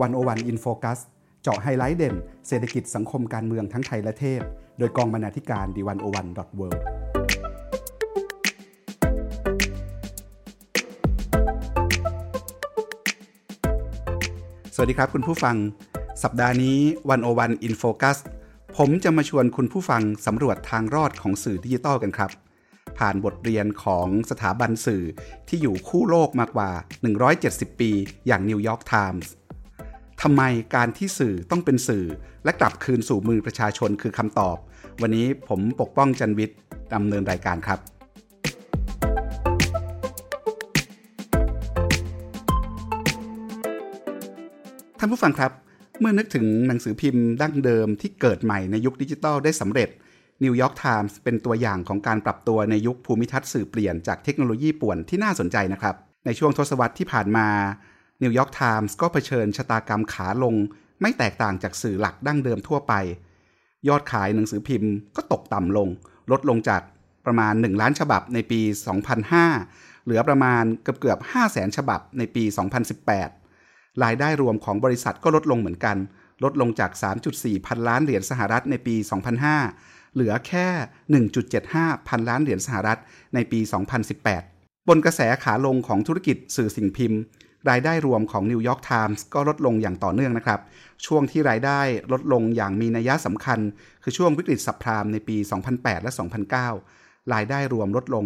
One O One In Focus เจาะไฮไลท์เด่น เศรษฐกิจสังคมการเมืองทั้งไทยและเทศ โดยกองบรรณาธิการ The One O One dot World สวัสดีครับคุณผู้ฟัง สัปดาห์นี้ One O One In Focus ผมจะมาชวนคุณผู้ฟังสำรวจทางรอดของสื่อดิจิตอลกันครับ ผ่านบทเรียนของสถาบันสื่อที่อยู่คู่โลกมากกว่า 170 ปี อย่างนิวยอร์กไทมส์ ทำไมการที่สื่อต้องเป็นสื่อ และกลับคืนสู่มือประชาชนคือคำตอบ วันนี้ผมปกป้องจันวิทย์ดำเนินรายการครับท่านผู้ฟังครับ เมื่อนึกถึงหนังสือพิมพ์ดั้งเดิมที่เกิดใหม่ในยุคดิจิทัลได้สำเร็จนิวยอร์กไทมส์เป็นตัวอย่างของการปรับตัวในยุคภูมิทัศน์สื่อเปลี่ยนจากเทคโนโลยีป่วนที่น่าสนใจนะครับ ในช่วงทศวรรษที่ผ่านมา นิวยอร์กไทมส์ก็เผชิญชะตากรรมขาลง ไม่แตกต่างจากสื่อหลักดั้งเดิมทั่วไป ยอดขายหนังสือพิมพ์ก็ตกต่ำลง ลดลงจากประมาณ 1 ล้านฉบับในปี 2005 เหลือประมาณเกือบเกือบ5แสนฉบับในปี 2018 รายได้รวมของบริษัทก็ลดลงเหมือนกัน ลดลงจาก 3.4 พันล้านเหรียญสหรัฐในปี 2005 เหลือแค่ 1.75 พันล้านเหรียญสหรัฐในปี 2018 บนกระแสขาลงของธุรกิจสื่อสิ่งพิมพ์ รายได้รวมของนิวยอร์กไทมส์ก็ลดลงอย่างต่อเนื่องนะครับ ช่วงที่รายได้ลดลงอย่างมีนัยสำคัญ คือช่วงวิกฤต subprime ในปี 2008 และ 2009 รายได้รวมลดลง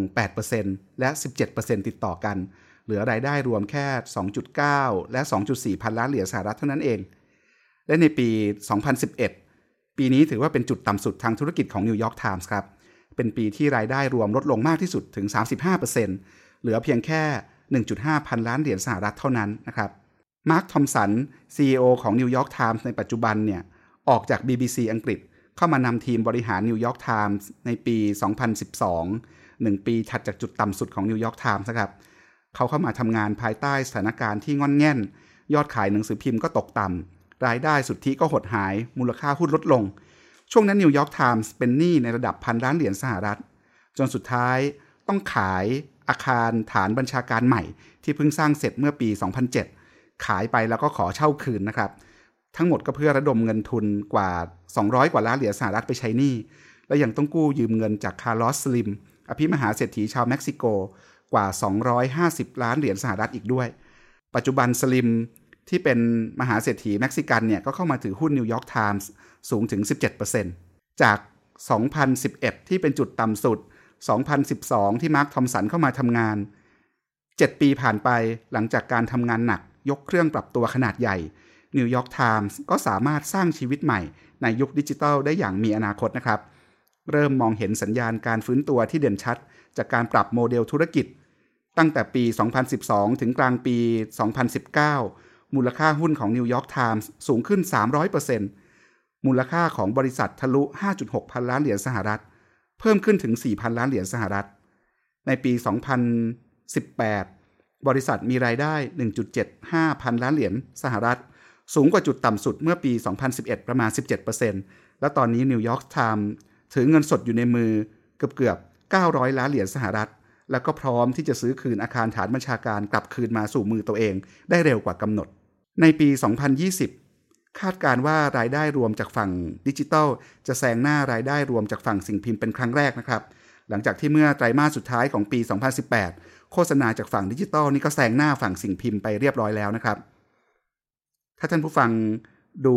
8%และ 17%ติดต่อกัน เหลือรายได้รวมแค่ 2.9 และ 2.4 พันล้านเหรียญสหรัฐเท่านั้นเอง และในปี 2011 ปีนี้ถือว่าเป็นจุดต่ำสุดทางธุรกิจของนิวยอร์กไทมส์ครับ เป็นปีที่รายได้รวมลดลงมากที่สุดถึง 35%เหลือเพียงแค่ 1.5 พันล้านเหรียญสหรัฐเท่านั้นนะครับมาร์คทอมสัน CEO ของ New York Times ในปัจจุบันเนี่ยออกจาก BBC อังกฤษเข้ามานำทีมบริหาร New York Times ในปี 2012 1 ปีถัดจากจุดต่ำสุดของ New York Times นะครับเขาเข้ามาทำงานภายใต้สถานการณ์ที่ง่อนแง่น ยอดขายหนังสือพิมพ์ก็ตกต่ำรายได้สุทธิก็หดหาย มูลค่าหุ้นลดลง ช่วงนั้น New York Times เป็นหนี้ในระดับพันล้านเหรียญสหรัฐ จนสุดท้ายต้องขาย อาคารฐานบัญชาการใหม่ ที่เพิ่งสร้างเสร็จเมื่อปี 2007 ขายไปแล้วก็ขอเช่าคืนนะครับ ทั้งหมดก็เพื่อระดมเงินทุนกว่า 200 กว่าล้านเหรียญสหรัฐไปใช้หนี้ และยังต้องกู้ยืมเงินจากคาร์ลอสสลิม อภิมหาเศรษฐีชาวเม็กซิโกกว่า 250 ล้านเหรียญสหรัฐอีกด้วย ปัจจุบันสลิมที่เป็นมหาเศรษฐีเม็กซิกันเนี่ยก็เข้ามาถือหุ้นนิวยอร์กไทมส์สูงถึง 17%จาก 2011 ที่เป็นจุดต่ำสุด 2012 ที่มาร์คทอมสันเข้ามาทำงาน 7 ปีผ่านไปหลังจากการทำงานหนักยกเครื่องปรับตัวขนาดใหญ่นิวยอร์กไทมส์ก็สามารถสร้างชีวิตใหม่ในยุคดิจิทัลได้อย่างมีอนาคตนะครับ เริ่มมองเห็นสัญญาณการฟื้นตัวที่เด่นชัด จากการปรับโมเดลธุรกิจ ตั้งแต่ปี 2012 ถึงกลางปี 2019 มูลค่าหุ้นของนิวยอร์กไทมส์สูงขึ้น 300%มูลค่าของบริษัททะลุ 5.6 พันล้านเหรียญสหรัฐ เพิ่มขึ้นถึง 4,000 ล้านเหรียญสหรัฐ ในปี 2018 บริษัทมีรายได้ 1.75 พันล้านเหรียญสหรัฐ สูงกว่าจุดต่ำสุดเมื่อปี 2011 ประมาณ 17%และตอนนี้นิวยอร์กไทม์ถือเงินสดอยู่ในมือเกือบเกือบ 900 ล้านเหรียญสหรัฐ แล้วก็พร้อมที่จะซื้อคืนอาคารฐานบัญชาการกลับคืนมาสู่มือตัวเอง ได้เร็วกว่ากำหนด ในปี 2020 คาดการว่ารายได้รวมจากฝั่งดิจิทัลจะแซงหน้ารายได้รวมจากฝั่งสิ่งพิมพ์เป็นครั้งแรกนะครับ หลังจากที่เมื่อไตรมาสสุดท้ายของปี 2018 โฆษณาจากฝั่งดิจิทัลนี่ก็แซงหน้าฝั่งสิ่งพิมพ์ไปเรียบร้อยแล้วนะครับ ถ้าท่านผู้ฟังดู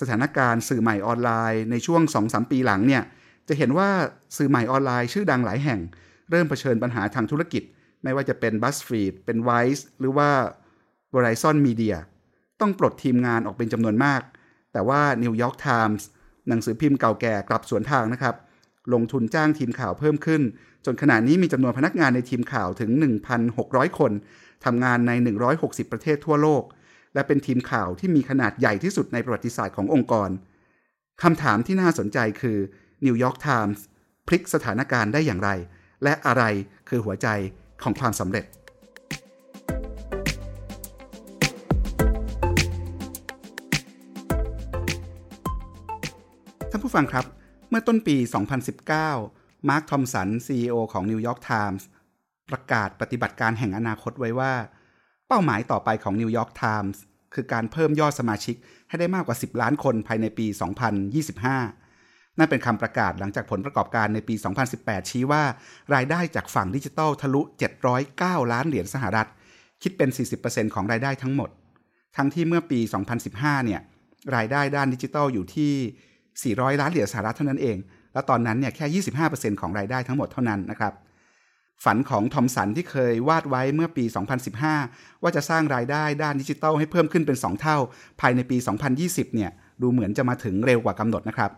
สถานการณ์สื่อใหม่ออนไลน์ในช่วง 2-3 ปีหลังเนี่ยจะเห็นว่าสื่อใหม่ออนไลน์ชื่อดังหลายแห่ง เริ่มเผชิญปัญหาทางธุรกิจ ไม่ว่าจะเป็น BuzzFeed เป็น Vice หรือว่า Verizon Media ต้องปลดทีมงานออกเป็นจำนวนมาก แต่ว่า New York Times หนังสือพิมพ์เก่าแก่กลับสวนทางนะครับ ลงทุนจ้างทีมข่าวเพิ่มขึ้น จนขณะนี้มีจำนวนพนักงานในทีมข่าวถึง 1,600 คนทำงานใน 160 ประเทศทั่วโลก และเป็นทีมข่าวที่มีขนาดใหญ่ที่สุดในประวัติศาสตร์ขององค์กรคำถามที่น่าสนใจคือ New York Times พลิกสถานการณ์ได้อย่างไร และอะไรคือหัวใจของความสำเร็จ ผู้ฟังครับ เมื่อต้นปี 2019 มาร์คทอมสัน CEO ของ New York Times ประกาศปฏิบัติการแห่งอนาคตไว้ว่า เป้าหมายต่อไปของ New York Times คือการเพิ่มยอดสมาชิกให้ได้มากกว่า 10 ล้านคนภายในปี 2025 นั่นเป็นคำประกาศหลังจากผลประกอบการในปี 2018 ชี้ว่ารายได้จากฝั่งดิจิทัลทะลุ 709 ล้านเหรียญสหรัฐ คิดเป็น 40%ของรายได้ทั้งหมด ทั้งที่เมื่อปี 2015 เนี่ยรายได้ด้านดิจิทัลอยู่ที่ 400 ล้านเหรียญสหรัฐเท่านั้นเอง แล้วตอนนั้นเนี่ยแค่ 25%ของรายได้ทั้งหมดเท่านั้นนะครับ ฝันของทอมสันที่เคยวาดไว้เมื่อปี 2015 ว่าจะสร้างรายได้ด้านดิจิทัลให้เพิ่มขึ้นเป็น 2 เท่า ภายในปี 2020 เนี่ยดูเหมือนจะมาถึงเร็วกว่ากำหนดนะครับ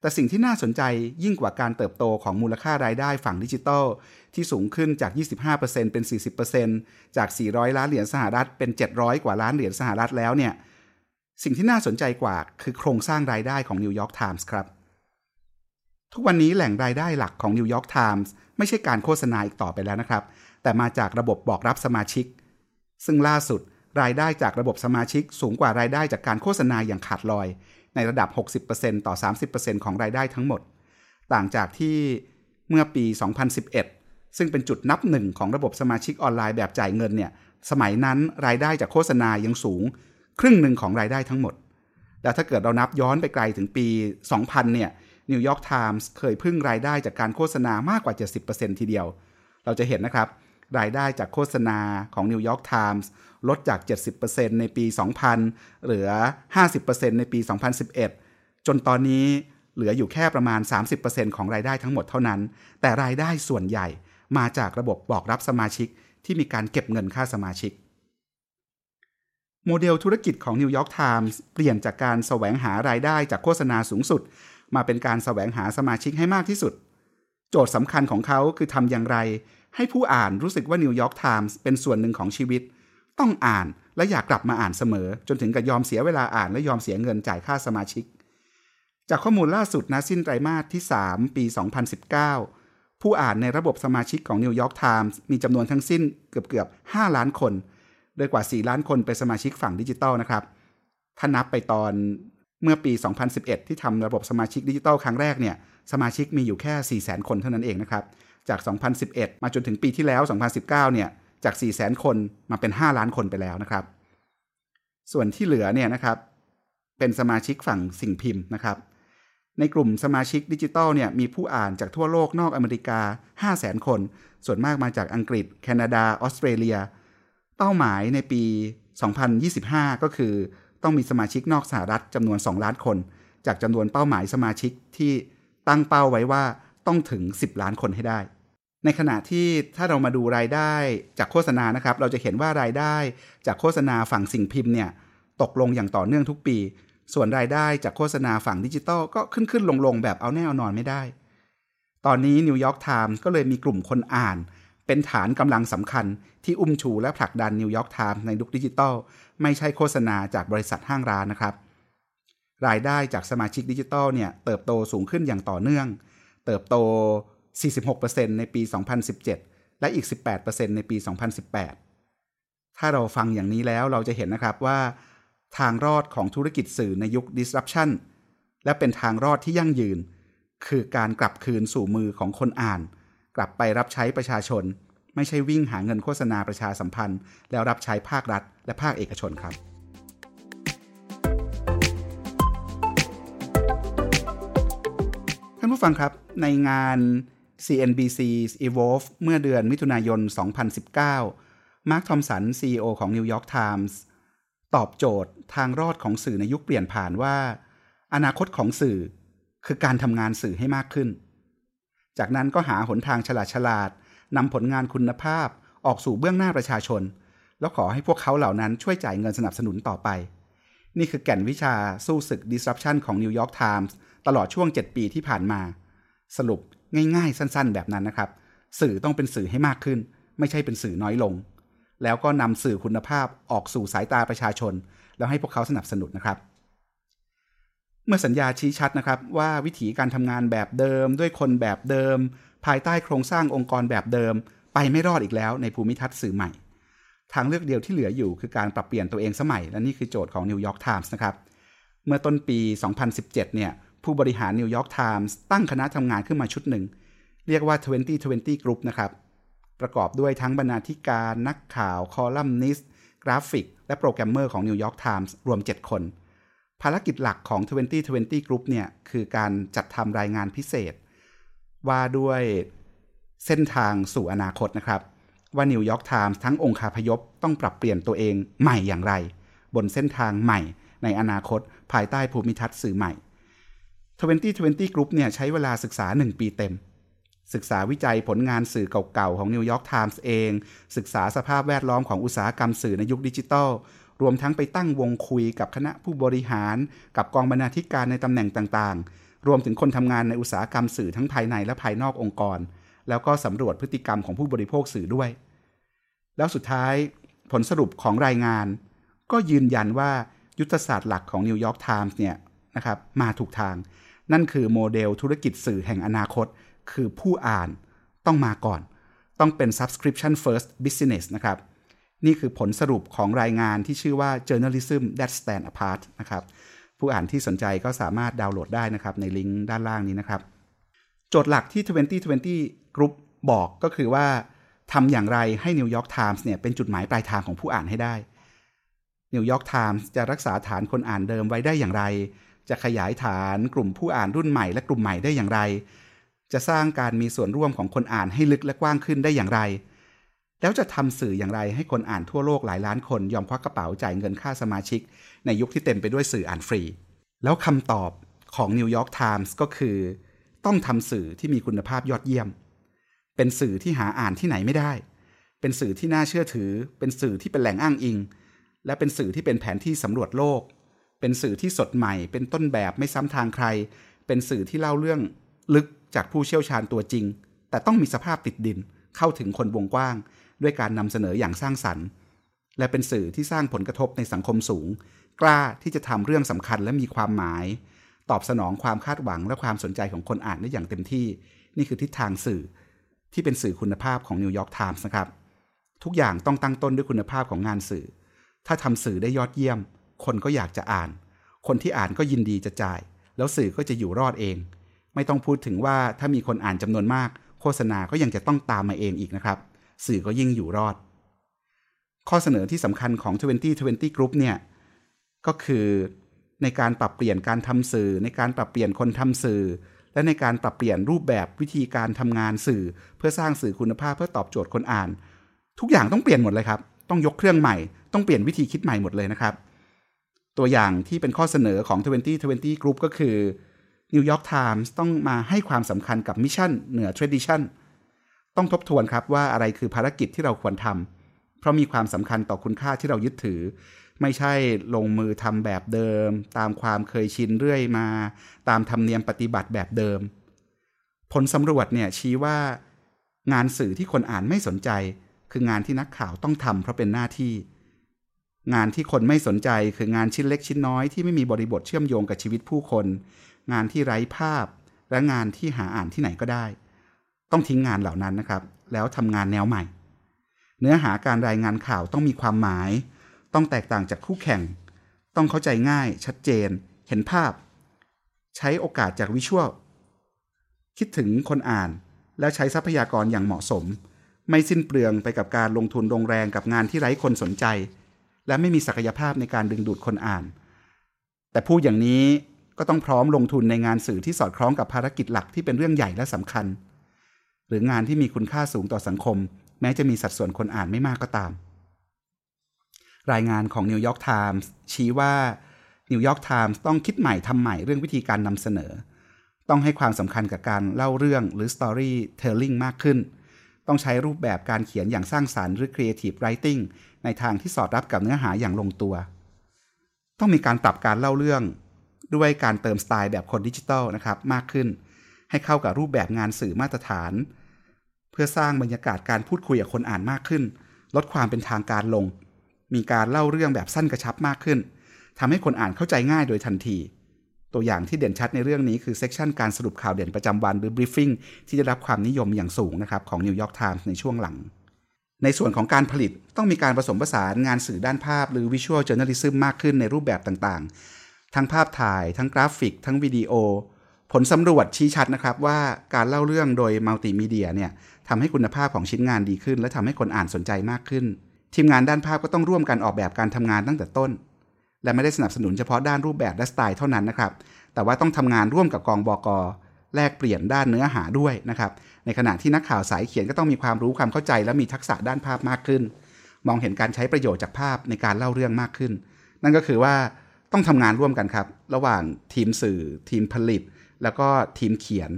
แต่สิ่งที่น่าสนใจยิ่งกว่าการเติบโตของมูลค่ารายได้ฝั่งดิจิทัลที่สูงขึ้นจาก 25%เป็น 40%จาก 400 ล้านเหรียญสหรัฐเป็น 700 กว่าล้านเหรียญสหรัฐแล้วเนี่ย สิ่งที่น่าสนใจกว่าคือโครงสร้างรายได้ของนิวยอร์กไทมส์ครับ ทุกวันนี้แหล่งรายได้หลักของนิวยอร์กไทมส์ไม่ใช่การโฆษณาอีกต่อไปแล้วนะครับ แต่มาจากระบบบอกรับสมาชิก ซึ่งล่าสุดรายได้จากระบบสมาชิกสูงกว่ารายได้จากการโฆษณาอย่างขาดลอย ในระดับ 60%ต่อ 30%ของรายได้ทั้งหมด ต่างจากที่เมื่อปี 2011 ซึ่งเป็นจุดนับหนึ่งของระบบสมาชิกออนไลน์แบบจ่ายเงินเนี่ย สมัยนั้นรายได้จากโฆษณายังสูง ครึ่งหนึ่งของรายได้ทั้งหมด แล้วถ้าเกิดเรานับย้อนไปไกลถึงปี 2000 เนี่ยนิวยอร์กไทมส์เคยพึ่งรายได้จากการโฆษณามากกว่า 70%ทีเดียว เราจะเห็นนะครับ รายได้จากโฆษณาของนิวยอร์กไทมส์ลดจาก 70%ในปี 2000 เหลือ 50%ในปี 2011 จนตอนนี้เหลืออยู่แค่ประมาณ 30%ของรายได้ทั้งหมดเท่านั้น แต่รายได้ส่วนใหญ่มาจากระบบบอกรับสมาชิกที่มีการเก็บเงินค่าสมาชิก โมเดลธุรกิจของนิวยอร์กไทมส์เปลี่ยนจากการแสวงหารายได้จากโฆษณาสูงสุด มาเป็นการแสวงหาสมาชิกให้มากที่สุด โจทย์สำคัญของเขาคือทำอย่างไร ให้ผู้อ่านรู้สึกว่านิวยอร์กไทมส์เป็นส่วนหนึ่งของชีวิต ต้องอ่านและอยากกลับมาอ่านเสมอ จนถึงกับยอมเสียเวลาอ่านและยอมเสียเงินจ่ายค่าสมาชิก จากข้อมูลล่าสุดนะสิ้นไตรมาสที่ 3 ปี 2019 ผู้อ่านในระบบสมาชิกของนิวยอร์กไทมส์มีจำนวนทั้งสิ้นเกือบเกือบ5ล้านคน โดยกว่า 4 ล้านคนเป็นสมาชิกฝั่งดิจิตอลนะครับ ถ้านับไปตอนเมื่อปี 2011 ที่ทำระบบสมาชิกดิจิตอลครั้งแรกเนี่ยสมาชิกมีอยู่แค่ 400,000 คนเท่านั้นเองนะครับ จาก 2011 มาจนถึงปีที่แล้ว 2019 เนี่ย จาก 400,000 คนมาเป็น 5 ล้านคนไปแล้วนะครับ ส่วนที่เหลือเนี่ยนะครับ เป็นสมาชิกฝั่งสิ่งพิมพ์นะครับ ในกลุ่มสมาชิกดิจิตอลเนี่ยมีผู้อ่านจากทั่วโลกนอกอเมริกา 500,000 คน ส่วนมากมาจากอังกฤษ แคนาดา ออสเตรเลีย เป้าหมายในปี 2025 ก็คือต้องมีสมาชิกนอกสหรัฐจำนวน 2 ล้านคน จากจำนวนเป้าหมายสมาชิกที่ตั้งเป้าไว้ว่าต้องถึง 10 ล้านคนให้ได้ ในขณะที่ถ้าเรามาดูรายได้จากโฆษณานะครับ เราจะเห็นว่ารายได้จากโฆษณาฝั่งสิ่งพิมพ์เนี่ยตกลงอย่างต่อเนื่องทุกปี ส่วนรายได้จากโฆษณาฝั่งดิจิตอลก็ขึ้นขึ้นลงลงแบบเอาแน่เอานอนไม่ได้ ตอนนี้นิวยอร์กไทมส์ก็เลยมีกลุ่มคนอ่าน เป็นฐานกำลังสำคัญที่อุ้มชูและผลักดันนิวยอร์กไทมส์ในยุคดิจิตอลไม่ใช่โฆษณาจากบริษัทห้างร้านนะครับ รายได้จากสมาชิกดิจิตอลเนี่ยเติบโตสูงขึ้นอย่างต่อเนื่อง เติบโต 46%ในปี 2017 และอีก 18%ในปี 2018 ถ้าเราฟังอย่างนี้แล้วเราจะเห็นนะครับว่า ทางรอดของธุรกิจสื่อในยุค disruption และเป็นทางรอดที่ยั่งยืน คือการกลับคืนสู่มือของคนอ่าน กลับไปรับใช้ประชาชน ไม่ใช่วิ่งหาเงินโฆษณาประชาสัมพันธ์ แล้วรับใช้ภาครัฐ และภาคเอกชนครับ ท่านผู้ฟังครับในงาน CNBC Evolve เมื่อเดือนมิถุนายน 2019 มาร์คทอมสัน CEO ของ New York Times ตอบโจทย์ทางรอดของสื่อในยุคเปลี่ยนผ่านว่า อนาคตของสื่อคือการทำงานสื่อให้มากขึ้น จากนั้นก็หาหนทางฉลาดฉลาดนำผลงานคุณภาพออกสู่เบื้องหน้าประชาชน แล้วขอให้พวกเขาเหล่านั้นช่วยจ่ายเงินสนับสนุนต่อไป นี่คือแก่นวิชาสู้ศึก disruption ของ New York Times ตลอดช่วง 7 ปีที่ผ่านมา สรุปง่ายๆ สั้นๆ แบบนั้นนะครับ สื่อต้องเป็นสื่อให้มากขึ้น ไม่ใช่เป็นสื่อน้อยลง แล้วก็นำสื่อคุณภาพออกสู่สายตาประชาชน แล้วให้พวกเขาสนับสนุนนะครับ เมื่อสัญญาชี้ชัดนะครับว่าวิธีการทำงานแบบเดิม ด้วยคนแบบเดิม ภายใต้โครงสร้างองค์กรแบบเดิม ไปไม่รอดอีกแล้วในภูมิทัศน์สื่อใหม่ ทางเลือกเดียวที่เหลืออยู่คือการปรับเปลี่ยนตัวเองสมัย และนี่คือโจทย์ของ New York Times นะครับ เมื่อต้นปี 2017 เนี่ยผู้บริหาร New York Times ตั้งคณะทำงานขึ้นมาชุดหนึ่ง เรียกว่า 2020 Group นะครับ ประกอบด้วยทั้งบรรณาธิการนักข่าว คอลัมนิสต์กราฟิก และโปรแกรมเมอร์ของ New York Times รวม 7 คน ภารกิจหลักของ 2020 Group เนี่ย คือการจัดทำรายงานพิเศษ ว่าด้วยเส้นทางสู่อนาคตนะครับ ว่า New York Times ทั้งองค์คาพยพต้องปรับเปลี่ยนตัวเองใหม่อย่างไร บนเส้นทางใหม่ในอนาคต ภายใต้ภูมิทัศน์สื่อใหม่ 2020 Group เนี่ย ใช้เวลาศึกษา 1 ปีเต็ม ศึกษาวิจัยผลงานสื่อเก่าๆ ของ New York Times เอง ศึกษาสภาพแวดล้อมของอุตสาหกรรมสื่อในยุคดิจิทัล รวมทั้งไปตั้งวงคุยกับคณะผู้บริหาร กับกองบรรณาธิการในตำแหน่งต่างๆ รวมถึงคนทำงานในอุตสาหกรรมสื่อทั้งภายในและภายนอกองค์กร แล้วก็สำรวจพฤติกรรมของผู้บริโภคสื่อด้วย แล้วสุดท้ายผลสรุปของรายงาน ก็ยืนยันว่ายุทธศาสตร์หลักของ New York Times เนี่ยนะครับมาถูกทาง นั่นคือโมเดลธุรกิจสื่อแห่งอนาคต คือผู้อ่านต้องมาก่อน ต้องเป็น subscription first business นะครับ นี่คือผลสรุปของรายงานที่ชื่อว่า journalism that stand apart นะครับ ผู้อ่านที่สนใจก็สามารถดาวน์โหลดได้นะครับในลิงก์ด้านล่างนี้นะครับ โจทย์หลักที่ 2020 Group บอกก็คือว่าทำอย่างไรให้ New York Times เนี่ยเป็นจุดหมายปลายทางของผู้อ่านให้ได้ New York Times จะรักษาฐานคนอ่านเดิมไว้ได้อย่างไร จะขยายฐานกลุ่มผู้อ่านรุ่นใหม่และกลุ่มใหม่ได้อย่างไร จะสร้างการมีส่วนร่วมของคนอ่านให้ลึกและกว้างขึ้นได้อย่างไร แล้วจะทำสื่ออย่างไรให้คนอ่านทั่วโลกหลายล้านคนยอมควักกระเป๋าจ่ายเงินค่าสมาชิก ในยุคที่เต็มไปด้วยสื่ออ่านฟรี แล้วคำตอบของ New York Times ก็คือ ต้องทำสื่อที่มีคุณภาพยอดเยี่ยม เป็นสื่อที่หาอ่านที่ไหนไม่ได้ เป็นสื่อที่น่าเชื่อถือ เป็นสื่อที่เป็นแหล่งอ้างอิง และเป็นสื่อที่เป็นแผนที่สำรวจโลก เป็นสื่อที่สดใหม่ เป็นต้นแบบไม่ซ้ำทางใคร เป็นสื่อที่เล่าเรื่องลึกจากผู้เชี่ยวชาญตัวจริง แต่ต้องมีสภาพติดดิน เข้าถึงคนวงกว้าง ด้วยการนำเสนออย่างสร้างสรรค์ และเป็นสื่อที่สร้างผลกระทบในสังคมสูง กล้าที่จะทำเรื่องสำคัญและมีความหมาย ตอบสนองความคาดหวังและความสนใจของคนอ่านได้อย่างเต็มที่ นี่คือทิศทางสื่อที่เป็นสื่อคุณภาพของนิวยอร์กไทมส์นะครับ ทุกอย่างต้องตั้งต้นด้วยคุณภาพของงานสื่อ ถ้าทำสื่อได้ยอดเยี่ยม คนก็อยากจะอ่าน คนที่อ่านก็ยินดีจะจ่าย แล้วสื่อก็จะอยู่รอดเอง ไม่ต้องพูดถึงว่าถ้ามีคนอ่านจำนวนมาก โฆษณาก็ยังจะต้องตามมาเองอีกนะครับ สื่อก็ยิ่งอยู่รอด ข้อเสนอที่สำคัญของ 2020 Group เนี่ย ก็คือในการปรับเปลี่ยนการทำสื่อ ในการปรับเปลี่ยนคนทำสื่อ และในการปรับเปลี่ยนรูปแบบวิธีการทำงานสื่อ เพื่อสร้างสื่อคุณภาพเพื่อตอบโจทย์คนอ่าน ทุกอย่างต้องเปลี่ยนหมดเลยครับ ต้องยกเครื่องใหม่ ต้องเปลี่ยนวิธีคิดใหม่หมดเลยนะครับ ตัวอย่างที่เป็นข้อเสนอของ 2020 Group ก็คือ New York Times ต้องมาให้ความสำคัญกับมิชชั่นเหนือ tradition ต้องทบทวนครับว่าอะไรคือภารกิจที่เราควรทำเพราะมีความสำคัญต่อคุณค่าที่เรายึดถือ ไม่ใช่ลงมือทำแบบเดิม ตามความเคยชินเรื่อยมา ตามธรรมเนียมปฏิบัติแบบเดิม ผลสำรวจเนี่ยชี้ว่า งานสื่อที่คนอ่านไม่สนใจ คืองานที่นักข่าวต้องทำเพราะเป็นหน้าที่ งานที่คนไม่สนใจคืองานชิ้นเล็กชิ้นน้อยที่ไม่มีบริบทเชื่อมโยงกับชีวิตผู้คน งานที่ไร้ภาพ และงานที่หาอ่านที่ไหนก็ได้ ต้องทิ้งงานเหล่านั้นนะครับ แล้วทำงานแนวใหม่ เนื้อหาการรายงานข่าวต้องมีความหมาย ต้องแตกต่างจากคู่แข่ง ต้องเข้าใจง่าย ชัดเจน เห็นภาพ ใช้โอกาสจากวิชวลคิดถึงคนอ่าน แล้วใช้ทรัพยากรอย่างเหมาะสม ไม่สิ้นเปลืองไปกับการลงทุนลงแรงกับงานที่ไร้คนสนใจ และไม่มีศักยภาพในการดึงดูดคนอ่าน แต่พูดอย่างนี้ก็ต้องพร้อมลงทุนในงานสื่อที่สอดคล้องกับภารกิจหลักที่เป็นเรื่องใหญ่และสำคัญ รืองานที่มีคุณค่าสูงต่อสังคม แม้จะมีสัดส่วนคนอ่านไม่มากก็ตาม รายงานของ New York Times ชี้ว่า New York Times ต้องคิดใหม่ทำใหม่เรื่องวิธีการนำเสนอ ต้องให้ความสำคัญกับการเล่าเรื่องหรือ storytelling มากขึ้น ต้องใช้รูปแบบการเขียนอย่างสร้างสารรค์หรือ creative writing ในทางที่สอดรับกับเนื้อหาอย่างลงตัว ต้องมีการปรับการเล่าเรื่อง ด้วยการเติมสไตล์แบบคนดิจิทัลนะครับมากขึ้น ให้เข้ากับรูปแบบงานสื่อมาตรฐาน เพื่อสร้างบรรยากาศการพูดคุยกับคนอ่านมากขึ้น ลดความเป็นทางการลง มีการเล่าเรื่องแบบสั้นกระชับมากขึ้นทำให้คนอ่านเข้าใจง่ายโดยทันที ตัวอย่างที่เด่นชัดในเรื่องนี้คือเซกชันการสรุปข่าวเด่นประจำวันหรือ briefing ที่ได้รับความนิยมอย่างสูงนะครับของ New York Times ในช่วงหลังในส่วนของการผลิตต้องมีการผสมผสานงานสื่อด้านภาพ หรือ visual journalism มากขึ้นในรูปแบบต่างๆ ทั้งภาพถ่าย ทั้งกราฟิก ทั้งวิดีโอ ผลสำรวจชี้ชัดนะครับว่าการเล่าเรื่องโดยมัลติมีเดียเนี่ยทำให้คุณภาพของชิ้นงานดีขึ้น และทำให้คนอ่านสนใจมากขึ้น ทีมงานด้านภาพก็ต้องร่วมกันออกแบบการทำงานตั้งแต่ต้น และไม่ได้สนับสนุนเฉพาะด้านรูปแบบและสไตล์เท่านั้นนะครับ แต่ว่าต้องทำงานร่วมกับกองบก.แลกเปลี่ยนด้านเนื้อหาด้วยนะครับ ในขณะที่นักข่าวสายเขียนก็ต้องมีความรู้ความเข้าใจ และมีทักษะด้านภาพมากขึ้น มองเห็นการใช้ประโยชน์จากภาพในการเล่าเรื่องมากขึ้น นั่นก็คือว่าต้องทำงานร่วมกันครับ ระหว่างทีมสื่อ ทีมผลิต แล้วก็ทีมเขียน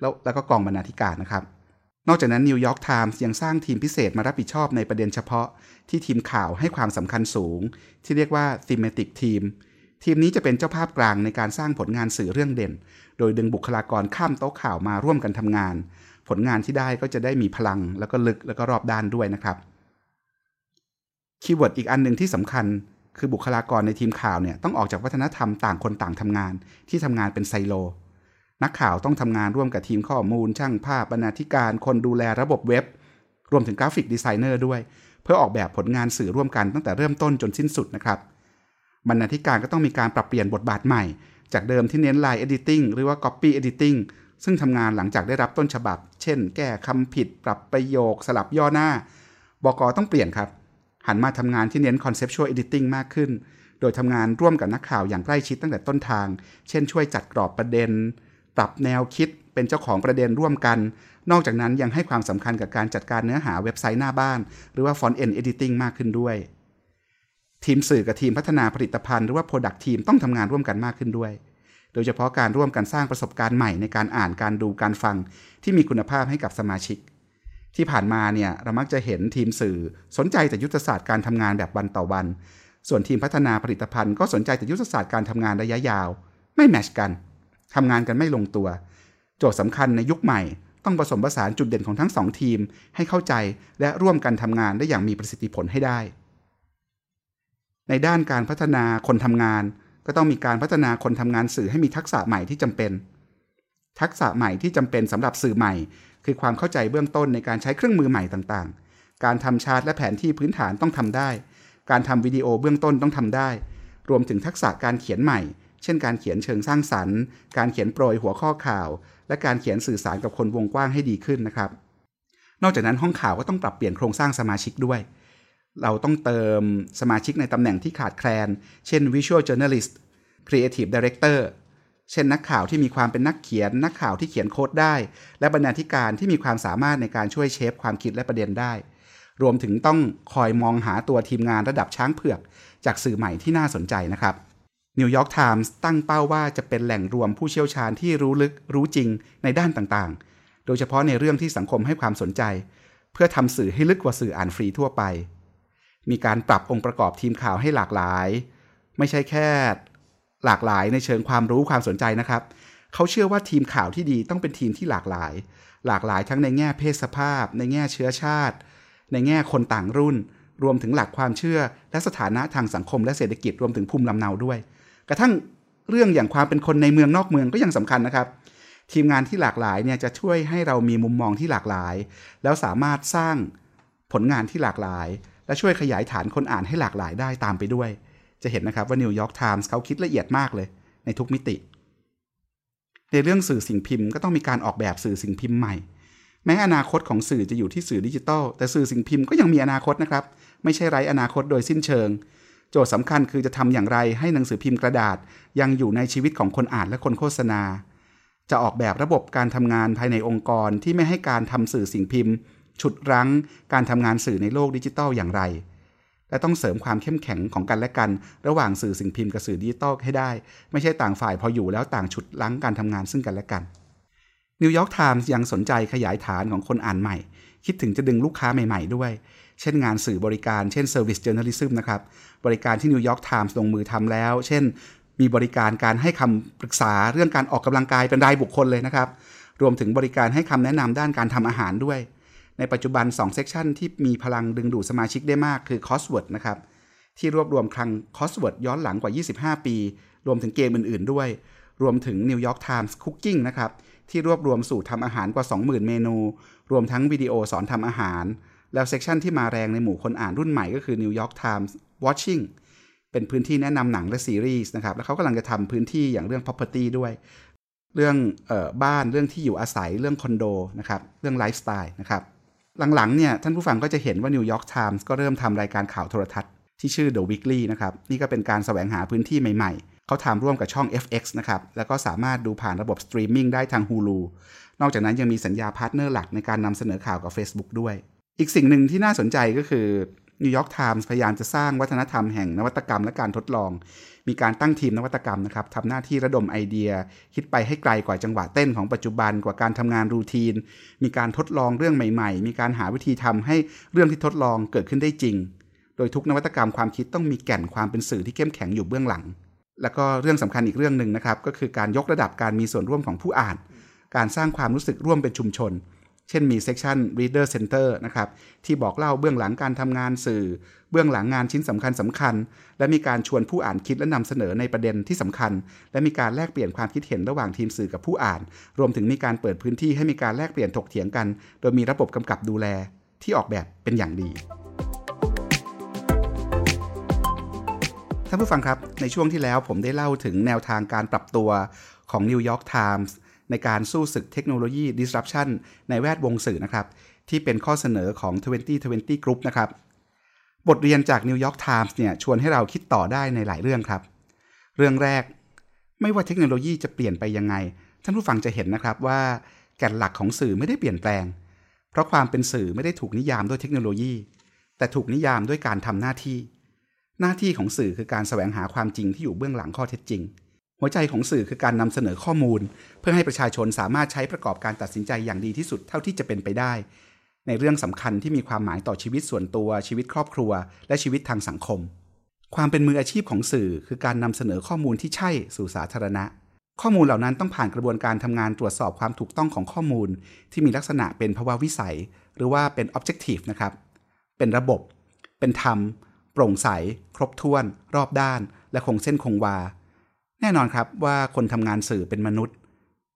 แล้วแล้วก็กองบรรณาธิการนะครับ นอกจากนั้นนิวยอร์กไทมส์ยังสร้างทีมพิเศษมารับผิดชอบในประเด็นเฉพาะ ที่ทีมข่าวให้ความสำคัญสูง ที่เรียกว่า thematic team ทีมนี้จะเป็นเจ้าภาพกลางในการสร้างผลงานสื่อเรื่องเด่น โดยดึงบุคลากรข้ามโต๊ะข่าวมาร่วมกันทำงาน ผลงานที่ได้ก็จะได้มีพลัง แล้วก็ลึกแล้วก็รอบด้านด้วยนะครับ keyword อีกอันหนึ่งที่สำคัญ คือบุคลากรในทีมข่าวเนี่ยต้องออกจากวัฒนธรรมต่างคนต่างทำงาน ที่ทำงานเป็นไซโล นักข่าวต้องทำงานร่วมกับทีมข้อมูล ช่างภาพบรรณาธิการคนดูแลระบบเว็บ รวมถึง graphic designer ด้วย เพื่อออกแบบผลงานสื่อร่วมกันตั้งแต่เริ่มต้นจนสิ้นสุดนะครับบรรณาธิการก็ต้องมีการปรับเปลี่ยนบทบาทใหม่ จากเดิมที่เน้น Line Editing หรือว่า Copy Editing ซึ่งทำงานหลังจากได้รับต้นฉบับ เช่น แก้คำผิด ปรับประโยค สลับย่อหน้าบอกอต้องเปลี่ยนครับ หันมาทำงานที่เน้น Conceptual Editing มากขึ้น โดยทำงานร่วมกับนักข่าวอย่างใกล้ชิดตั้งแต่ต้นทาง เช่นช่วยจัดกรอบประเด็น ปรับแนวคิดเป็นเจ้าของประเด็นร่วมกัน นอกจากนั้นยังให้ความสำคัญกับการจัดการเนื้อหาเว็บไซต์หน้าบ้าน หรือว่า Font End Editing มากขึ้นด้วย ทีมสื่อกับทีมพัฒนาผลิตภัณฑ์หรือว่า Product Team ต้องทำงานร่วมกันมากขึ้นด้วย โดยเฉพาะการร่วมกันสร้างประสบการณ์ใหม่ในการอ่านการดูการฟัง ที่มีคุณภาพให้กับสมาชิก ที่ผ่านมาเนี่ยเรามักจะเห็นทีมสื่อสนใจแต่ยุทธศาสตร์การทำงานแบบวันต่อวัน ส่วนทีมพัฒนาผลิตภัณฑ์ ก็สนใจแต่ยุทธศาสตร์การทำงานระยะยาว ไม่แมชกัน ทำงานกันไม่ลงตัว โจทย์สำคัญในยุคใหม่ ต้องผสมผสานจุดเด่นของทั้งสองทีมให้เข้าใจและร่วมกันทำงานได้อย่างมีประสิทธิผลให้ได้ ในด้านการพัฒนาคนทำงาน ก็ต้องมีการพัฒนาคนทำงานสื่อให้มีทักษะใหม่ที่จำเป็น ทักษะใหม่ที่จำเป็นสำหรับสื่อใหม่ คือความเข้าใจเบื้องต้นในการใช้เครื่องมือใหม่ต่างๆ การทำชาร์ตและแผนที่พื้นฐานต้องทำได้ การทำวิดีโอเบื้องต้นต้องทำได้ รวมถึงทักษะการเขียนใหม่ เช่นการเขียนเชิงสร้างสรรค์ การเขียนโปรยหัวข้อข่าว และการเขียนสื่อสารกับคนวงกว้างให้ดีขึ้นนะครับ นอกจากนั้นห้องข่าวก็ต้องปรับเปลี่ยนโครงสร้างสมาชิกด้วย เราต้องเติมสมาชิกในตำแหน่งที่ขาดแคลน เช่น Visual Journalist Creative Director เช่นนักข่าวที่มีความเป็นนักเขียน นักข่าวที่เขียนโค้ดได้ และบรรณาธิการที่มีความสามารถในการช่วยเชฟความคิดและประเด็นได้ รวมถึงต้องคอยมองหาตัวทีมงานระดับช้างเผือก จากสื่อใหม่ที่น่าสนใจนะครับ นิวยอร์กไทมส์ตั้งเป้าว่าจะเป็นแหล่งรวมผู้เชี่ยวชาญที่รู้ลึกรู้จริงในด้านต่างๆ โดยเฉพาะในเรื่องที่สังคมให้ความสนใจ เพื่อทำสื่อให้ลึกกว่าสื่ออ่านฟรีทั่วไป มีการปรับองค์ประกอบทีมข่าวให้หลากหลาย ไม่ใช่แค่ หลากหลายในเชิงความรู้ความสนใจนะครับ เขาเชื่อว่าทีมข่าวที่ดีต้องเป็นทีมที่หลากหลาย หลากหลายทั้งในแง่เพศสภาพ ในแง่เชื้อชาติ ในแง่คนต่างรุ่น รวมถึงหลักความเชื่อ และสถานะทางสังคมและเศรษฐกิจรวมถึงภูมิลำเนาด้วย กระทั่งเรื่องอย่างความเป็นคนในเมืองนอกเมืองก็ยังสำคัญนะครับ ทีมงานที่หลากหลายเนี่ยจะช่วยให้เรามีมุมมองที่หลากหลาย แล้วสามารถสร้างผลงานที่หลากหลาย และช่วยขยายฐานคนอ่านให้หลากหลายได้ตามไปด้วย จะเห็นนะครับว่านิวยอร์กไทมส์เขาคิดละเอียดมากเลย ในทุกมิติ ในเรื่องสื่อสิ่งพิมพ์ก็ต้องมีการออกแบบสื่อสิ่งพิมพ์ใหม่ แม้อนาคตของสื่อจะอยู่ที่สื่อดิจิตอลแต่สื่อสิ่งพิมพ์ก็ยังมีอนาคตนะครับ ไม่ใช่ไร้อนาคตโดยสิ้นเชิง โจทย์สำคัญคือจะทำอย่างไรให้หนังสือพิมพ์กระดาษ ยังอยู่ในชีวิตของคนอ่านและคนโฆษณา จะออกแบบระบบการทำงานภายในองค์กรที่ไม่ให้การทำสื่อสิ่งพิมพ์ ฉุดรั้ง การทำงานสื่อในโลกดิจิทัลอย่างไร และต้องเสริมความเข้มแข็งของกันและกัน ระหว่างสื่อสิ่งพิมพ์กับสื่อดิจิทัลให้ได้ ไม่ใช่ต่างฝ่ายพออยู่แล้วต่างฉุดรั้งการทำงานซึ่งกันและกัน นิวยอร์กไทมส์ยังสนใจขยายฐานของคนอ่านใหม่ คิดถึงจะดึงลูกค้าใหม่ๆด้วย เช่นงานสื่อบริการ เช่น Service Journalism นะครับ บริการที่นิวยอร์กไทมส์ลงมือทำแล้ว เช่น มีบริการการให้คำปรึกษาเรื่องการออกกำลังกายเป็นรายบุคคลเลยนะครับ รวมถึงบริการให้คำแนะนำด้านการทำอาหารด้วย ในปัจจุบัน2 section ที่มีพลังดึงดูดสมาชิกได้มากคือ Cosworth นะครับที่รวบรวมคลัง Cosworth ย้อนหลังกว่า 25 ปี รวมถึงเกมอื่น ๆ ด้วย รวมถึง New York Times Cooking นะครับ ที่รวบรวมสูตรทำอาหารกว่า 20,000 เมนู รวมทั้งวิดีโอสอนทำอาหาร แล้ว section ที่มาแรงในหมู่คนอ่านรุ่นใหม่ก็คือ New York Times Watching เป็นพื้นที่แนะนำหนังและซีรีส์นะครับ แล้วเขากำลังจะทำพื้นที่อย่างเรื่อง property ด้วย เรื่องออบ้านเรื่องที่อยู่อาศัยเรื่องคอนโดนะครับ เรื่องไลฟ์สไตล์นะครับหลังๆเนี่ยท่านผู้ฟังก็จะเห็นว่านิวยอร์กไทมส์ก็เริ่มทำรายการข่าวโทรทัศน์ที่ชื่อ The Weekly นะครับ นี่ก็เป็นการแสวงหาพื้นที่ใหม่ๆ เขาทำร่วมกับช่อง FX นะครับ แล้วก็สามารถดูผ่านระบบสตรีมมิ่งได้ทาง Hulu นอกจากนั้นยังมีสัญญา partner หลักในการนำเสนอข่าวกับ Facebook ด้วย อีกสิ่งหนึ่งที่น่าสนใจก็คือนิวยอร์กไทมส์พยายามจะสร้างวัฒนธรรมแห่งนวัตกรรมและการทดลอง มีการตั้งทีมนวัตกรรมนะครับทำหน้าที่ระดมไอเดีย คิดไปให้ไกลกว่าจังหวะเต้นของปัจจุบันกว่าการทำงานรูทีน มีการทดลองเรื่องใหม่ ๆ มีการหาวิธีทำให้เรื่องที่ทดลองเกิดขึ้นได้จริง โดยทุกนวัตกรรมความคิดต้องมีแก่นความเป็นสื่อที่เข้มแข็งอยู่เบื้องหลัง แล้วก็เรื่องสำคัญอีกเรื่องหนึ่งนะครับ ก็คือการยกระดับการมีส่วนร่วมของผู้อ่าน การสร้างความรู้สึกร่วมเป็นชุมชน เช่นมีเซกชัน Reader Center นะครับ ที่บอกเล่าเบื้องหลังการทำงานสื่อ เบื้องหลังงานชิ้นสำคัญสำคัญ และมีการชวนผู้อ่านคิดและนำเสนอในประเด็นที่สำคัญ และมีการแลกเปลี่ยนความคิดเห็นระหว่างทีมสื่อกับผู้อ่าน รวมถึงมีการเปิดพื้นที่ให้มีการแลกเปลี่ยนถกเถียงกัน โดยมีระบบกำกับดูแลที่ออกแบบเป็นอย่างดี ท่านผู้ฟังครับ ในช่วงที่แล้วผมได้เล่าถึงแนวทางการปรับตัวของ New York Times ในการสู้ศึกเทคโนโลยี disruption ในแวดวงสื่อนะครับ ที่เป็นข้อเสนอของ 2020 Group นะครับ บทเรียนจาก New York Times เนี่ยชวนให้เราคิดต่อได้ในหลายเรื่องครับ เรื่องแรก ไม่ว่าเทคโนโลยีจะเปลี่ยนไปยังไง ท่านผู้ฟังจะเห็นนะครับว่าแก่นหลักของสื่อไม่ได้เปลี่ยนแปลง เพราะความเป็นสื่อไม่ได้ถูกนิยามด้วยเทคโนโลยี แต่ถูกนิยามด้วยการทำหน้าที่ หน้าที่ของสื่อคือการแสวงหาความจริงที่อยู่เบื้องหลังข้อเท็จจริง หัวใจของสื่อคือการนำเสนอข้อมูล เพื่อให้ประชาชนสามารถใช้ประกอบการตัดสินใจอย่างดีที่สุดเท่าที่จะเป็นไปได้ ในเรื่องสำคัญที่มีความหมายต่อชีวิตส่วนตัว ชีวิตครอบครัว และชีวิตทางสังคม ความเป็นมืออาชีพของสื่อ คือการนำเสนอข้อมูลที่ใช่สู่สาธารณะ ข้อมูลเหล่านั้นต้องผ่านกระบวนการทำงานตรวจสอบความถูกต้องของข้อมูล ที่มีลักษณะเป็นภาวะวิสัย หรือว่าเป็น objective นะครับ เป็นระบบ เป็นธรรม โปร่งใส ครบถ้วน รอบด้าน และคงเส้นคงวา แน่นอนครับว่าคนทำงานสื่อเป็นมนุษย์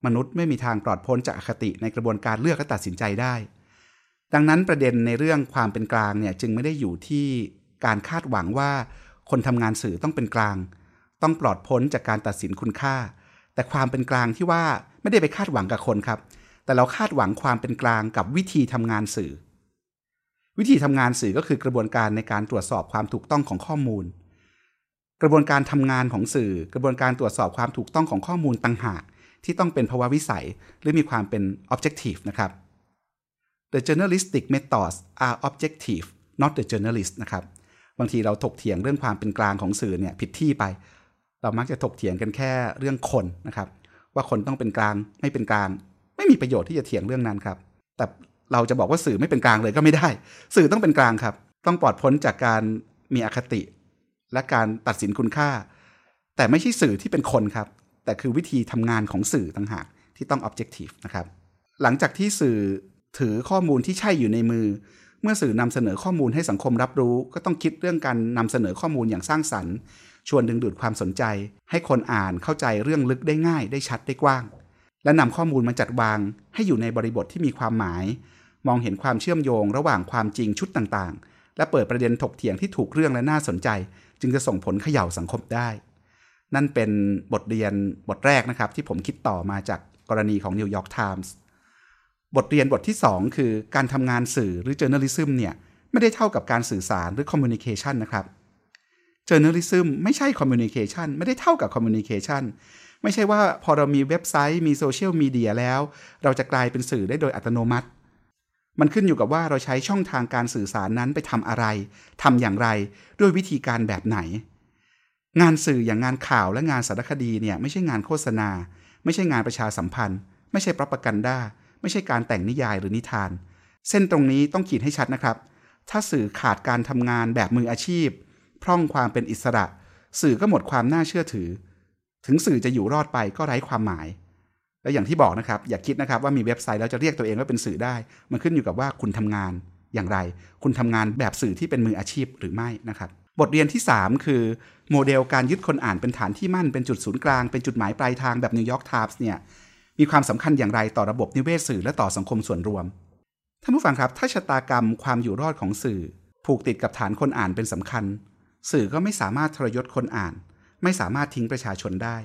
มนุษย์ไม่มีทางปลอดพ้นจากอคติในกระบวนการเลือกและตัดสินใจได้ ดังนั้นประเด็นในเรื่องความเป็นกลางเนี่ยจึงไม่ได้อยู่ที่การคาดหวังว่า คนทำงานสื่อต้องเป็นกลาง ต้องปลอดพ้นจากการตัดสินคุณค่า แต่ความเป็นกลางที่ว่าไม่ได้ไปคาดหวังกับคนครับ แต่เราคาดหวังความเป็นกลางกับวิธีทำงานสื่อ วิธีทำงานสื่อก็คือกระบวนการในการตรวจสอบความถูกต้องของข้อมูล กระบวนการทำงานของสื่อ กระบวนการตรวจสอบความถูกต้องของข้อมูลต่างหาก ที่ต้องเป็นภาวะวิสัย หรือมีความเป็น objective นะครับ The journalistic methods are objective not the journalist นะครับ บางทีเราถกเถียงเรื่องความเป็นกลางของสื่อเนี่ยผิดที่ไป เรามักจะถกเถียงกันแค่เรื่องคนนะครับ ว่าคนต้องเป็นกลางไม่เป็นกลาง ไม่มีประโยชน์ที่จะเถียงเรื่องนั้นครับ แต่ เราจะบอกว่าสื่อไม่เป็นกลางเลยก็ไม่ได้ สื่อต้องเป็นกลางครับ ต้องปลอดพ้นจากการมีอคติ และการตัดสินคุณค่า แต่ไม่ใช่สื่อที่เป็นคนครับ แต่คือวิธีทำงานของสื่อต่างหากที่ต้อง objective นะครับ หลังจากที่สื่อถือข้อมูลที่ใช่อยู่ในมือ เมื่อสื่อนำเสนอข้อมูลให้สังคมรับรู้ ก็ต้องคิดเรื่องการนำเสนอข้อมูลอย่างสร้างสรรค์ ชวนดึงดูดความสนใจ ให้คนอ่านเข้าใจเรื่องลึกได้ง่าย ได้ชัดได้กว้าง และนำข้อมูลมาจัดวาง ให้อยู่ในบริบทที่มีความหมาย มองเห็นความเชื่อมโยงระหว่างความจริงชุดต่างๆ และเปิดประเด็นถกเถียงที่ถูกเรื่องและน่าสนใจ จึงจะส่งผลเขย่าสังคมได้ นั่นเป็นบทเรียนบทแรกนะครับ ที่ผมคิดต่อมาจากกรณีของ New York Times บทเรียนบทที่ 2 คือการทำงานสื่อหรือ journalism เนี่ยไม่ได้เท่ากับการสื่อสารหรือ communication นะครับ journalism ไม่ใช่ communication ไม่ได้เท่ากับ communication ไม่ใช่ว่าพอเรามีเว็บไซต์มีโซเชียลมีเดียแล้ว เราจะกลายเป็นสื่อได้โดยอัตโนมัติ มันขึ้นอยู่กับว่าเราใช้ช่องทางการสื่อสารนั้นไปทำอะไรทำอย่างไรด้วยวิธีการแบบไหน งานสื่ออย่างงานข่าวและงานสารคดีเนี่ยไม่ใช่งานโฆษณา ไม่ใช่งานประชาสัมพันธ์ ไม่ใช่ปรปกันด้าไม่ใช่การแต่งนิยายหรือนิทาน เส้นตรงนี้ต้องขีดให้ชัดนะครับ ถ้าสื่อขาดการทำงานแบบมืออาชีพ พร่องความเป็นอิสระ สื่อก็หมดความน่าเชื่อถือ ถึงสื่อจะอยู่รอดไปก็ไร้ความหมาย และอย่างที่บอกนะครับ อย่าคิดนะครับว่ามีเว็บไซต์แล้วจะเรียกตัวเองว่าเป็นสื่อได้ มันขึ้นอยู่กับว่าคุณทำงานอย่างไร คุณทำงานแบบสื่อที่เป็นมืออาชีพหรือไม่นะครับ บทเรียนที่ 3 คือ โมเดลการยึดคนอ่านเป็นฐานที่มั่นเป็นจุดศูนย์กลาง เป็นจุดหมายปลายทางแบบนิวยอร์กไทมส์เนี่ยมีความสำคัญอย่างไรต่อระบบนิเวศสื่อและต่อสังคมส่วนรวมท่านผู้ฟังครับ ถ้าชะตากรรมความอยู่รอดของสื่อ ผูกติดกับฐานคนอ่านเป็นสำคัญ สื่อก็ไม่สามารถทรยศคนอ่าน ไม่สามารถทิ้งประชาชนได้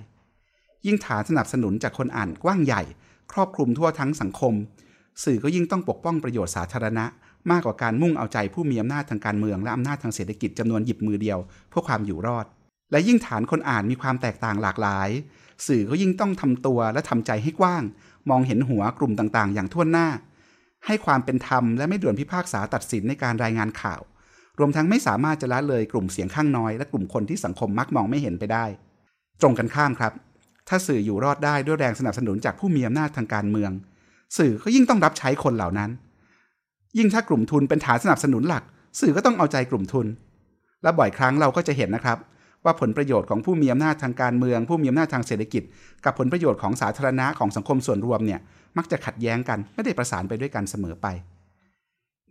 ยิ่งฐานสนับสนุนจากคนอ่านกว้างใหญ่ ครอบคลุมทั่วทั้งสังคม สื่อก็ยิ่งต้องปกป้องประโยชน์สาธารณะ มากกว่าการมุ่งเอาใจผู้มีอำนาจทางการเมือง และอำนาจทางเศรษฐกิจจำนวนหยิบมือเดียวเพื่อความอยู่รอด และยิ่งฐานคนอ่านมีความแตกต่างหลากหลาย สื่อก็ยิ่งต้องทำตัวและทำใจให้กว้าง มองเห็นหัวกลุ่มต่างๆ อย่างทั่วหน้า ให้ความเป็นธรรมและไม่ด่วนพิพากษาตัดสินในการรายงานข่าว รวมทั้งไม่สามารถจะละเลยกลุ่มเสียงข้างน้อย และกลุ่มคนที่สังคมมักมองไม่เห็นไปได้ ตรงกันข้ามครับ ถ้าสื่ออยู่รอดได้ด้วยแรงสนับสนุนจากผู้มีอำนาจทางการเมือง สื่อก็ยิ่งต้องรับใช้คนเหล่านั้น ยิ่งถ้ากลุ่มทุนเป็นฐานสนับสนุนหลัก สื่อก็ต้องเอาใจกลุ่มทุน และบ่อยครั้งเราก็จะเห็นนะครับ ว่าผลประโยชน์ของผู้มีอำนาจทางการเมือง ผู้มีอำนาจทางเศรษฐกิจ กับผลประโยชน์ของสาธารณะของสังคมส่วนรวมเนี่ยมักจะขัดแย้งกันไม่ได้ประสานไปด้วยกันเสมอไป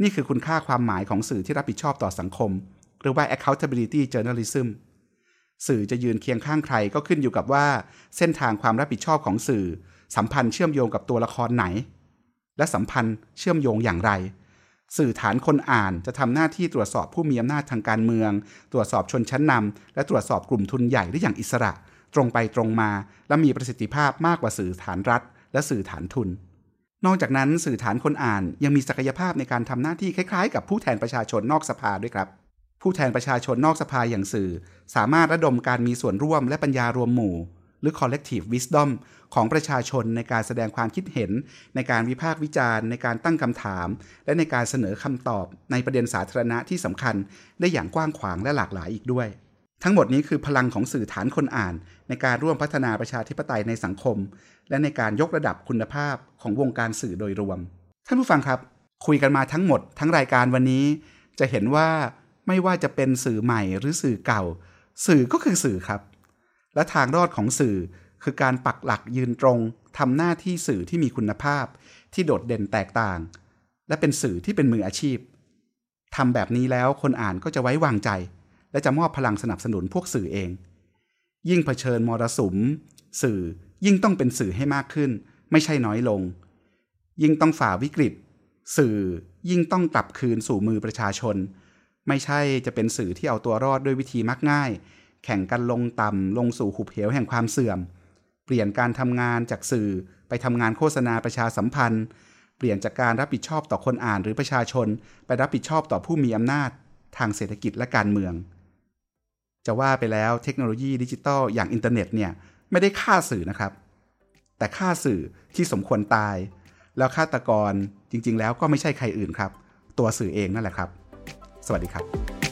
นี่คือคุณค่าความหมายของสื่อที่รับผิดชอบต่อสังคม หรือว่า accountability journalism สื่อจะยืนเคียงข้างใครก็ขึ้นอยู่กับว่า เส้นทางความรับผิดชอบของสื่อ สัมพันธ์เชื่อมโยงกับตัวละครไหน และสัมพันธ์เชื่อมโยงอย่างไร สื่อฐานคนอ่านจะทำหน้าที่ตรวจสอบผู้มีอำนาจทางการเมือง ตรวจสอบชนชั้นนำและตรวจสอบกลุ่มทุนใหญ่ได้อย่างอิสระ ตรงไปตรงมา และมีประสิทธิภาพมากกว่าสื่อฐานรัฐ และสื่อฐานทุน นอกจากนั้นสื่อฐานคนอ่านยังมีศักยภาพในการทำหน้าที่คล้ายๆ กับผู้แทนประชาชนนอกสภาด้วยครับ ผู้แทนประชาชนนอกสภาอย่างสื่อ สามารถระดมการมีส่วนร่วมและปัญญารวมหมู่ หรือ collective wisdom ของประชาชนในการแสดงความคิดเห็น ในการวิพากษ์วิจารณ์ ในการตั้งคำถาม และในการเสนอคำตอบในประเด็นสาธารณะที่สำคัญ ได้อย่างกว้างขวางและหลากหลายอีกด้วย ทั้งหมดนี้คือพลังของสื่อฐานคนอ่าน ในการร่วมพัฒนาประชาธิปไตยในสังคม และในการยกระดับคุณภาพของวงการสื่อโดยรวม ท่านผู้ฟังครับ คุยกันมาทั้งหมด ทั้งรายการวันนี้ จะเห็นว่า ไม่ว่าจะเป็นสื่อใหม่หรือสื่อเก่า สื่อก็คือสื่อครับ และทางรอดของสื่อคือการปักหลักยืนตรงทำหน้าที่สื่อที่มีคุณภาพ ที่โดดเด่นแตกต่าง และเป็นสื่อที่เป็นมืออาชีพทำแบบนี้แล้วคนอ่านก็จะไว้วางใจ และจะมอบพลังสนับสนุนพวกสื่อเอง ยิ่งเผชิญมรสุม สื่อยิ่งต้องเป็นสื่อให้มากขึ้น ไม่ใช่น้อยลง ยิ่งต้องฝ่าวิกฤต สื่อยิ่งต้องกลับคืนสู่มือประชาชน ไม่ใช่จะเป็นสื่อที่เอาตัวรอดด้วยวิธีมักง่าย แข่งกันลงต่ำลงสู่หุบเหวแห่งความเสื่อม เปลี่ยนการทำงานจากสื่อไปทำงานโฆษณาประชาสัมพันธ์ เปลี่ยนจากการรับผิดชอบต่อคนอ่านหรือประชาชน ไปรับผิดชอบต่อผู้มีอำนาจ ทางเศรษฐกิจและการเมือง จะว่าไปแล้วเทคโนโลยีดิจิตอลอย่างอินเทอร์เน็ตเนี่ยไม่ได้ฆ่าสื่อนะครับ แต่ฆ่าสื่อที่สมควรตาย แล้วฆาตกรจริง ๆ แล้วก็ไม่ใช่ใครอื่นครับ ตัวสื่อเองนั่นแหละครับ สวัสดีครับ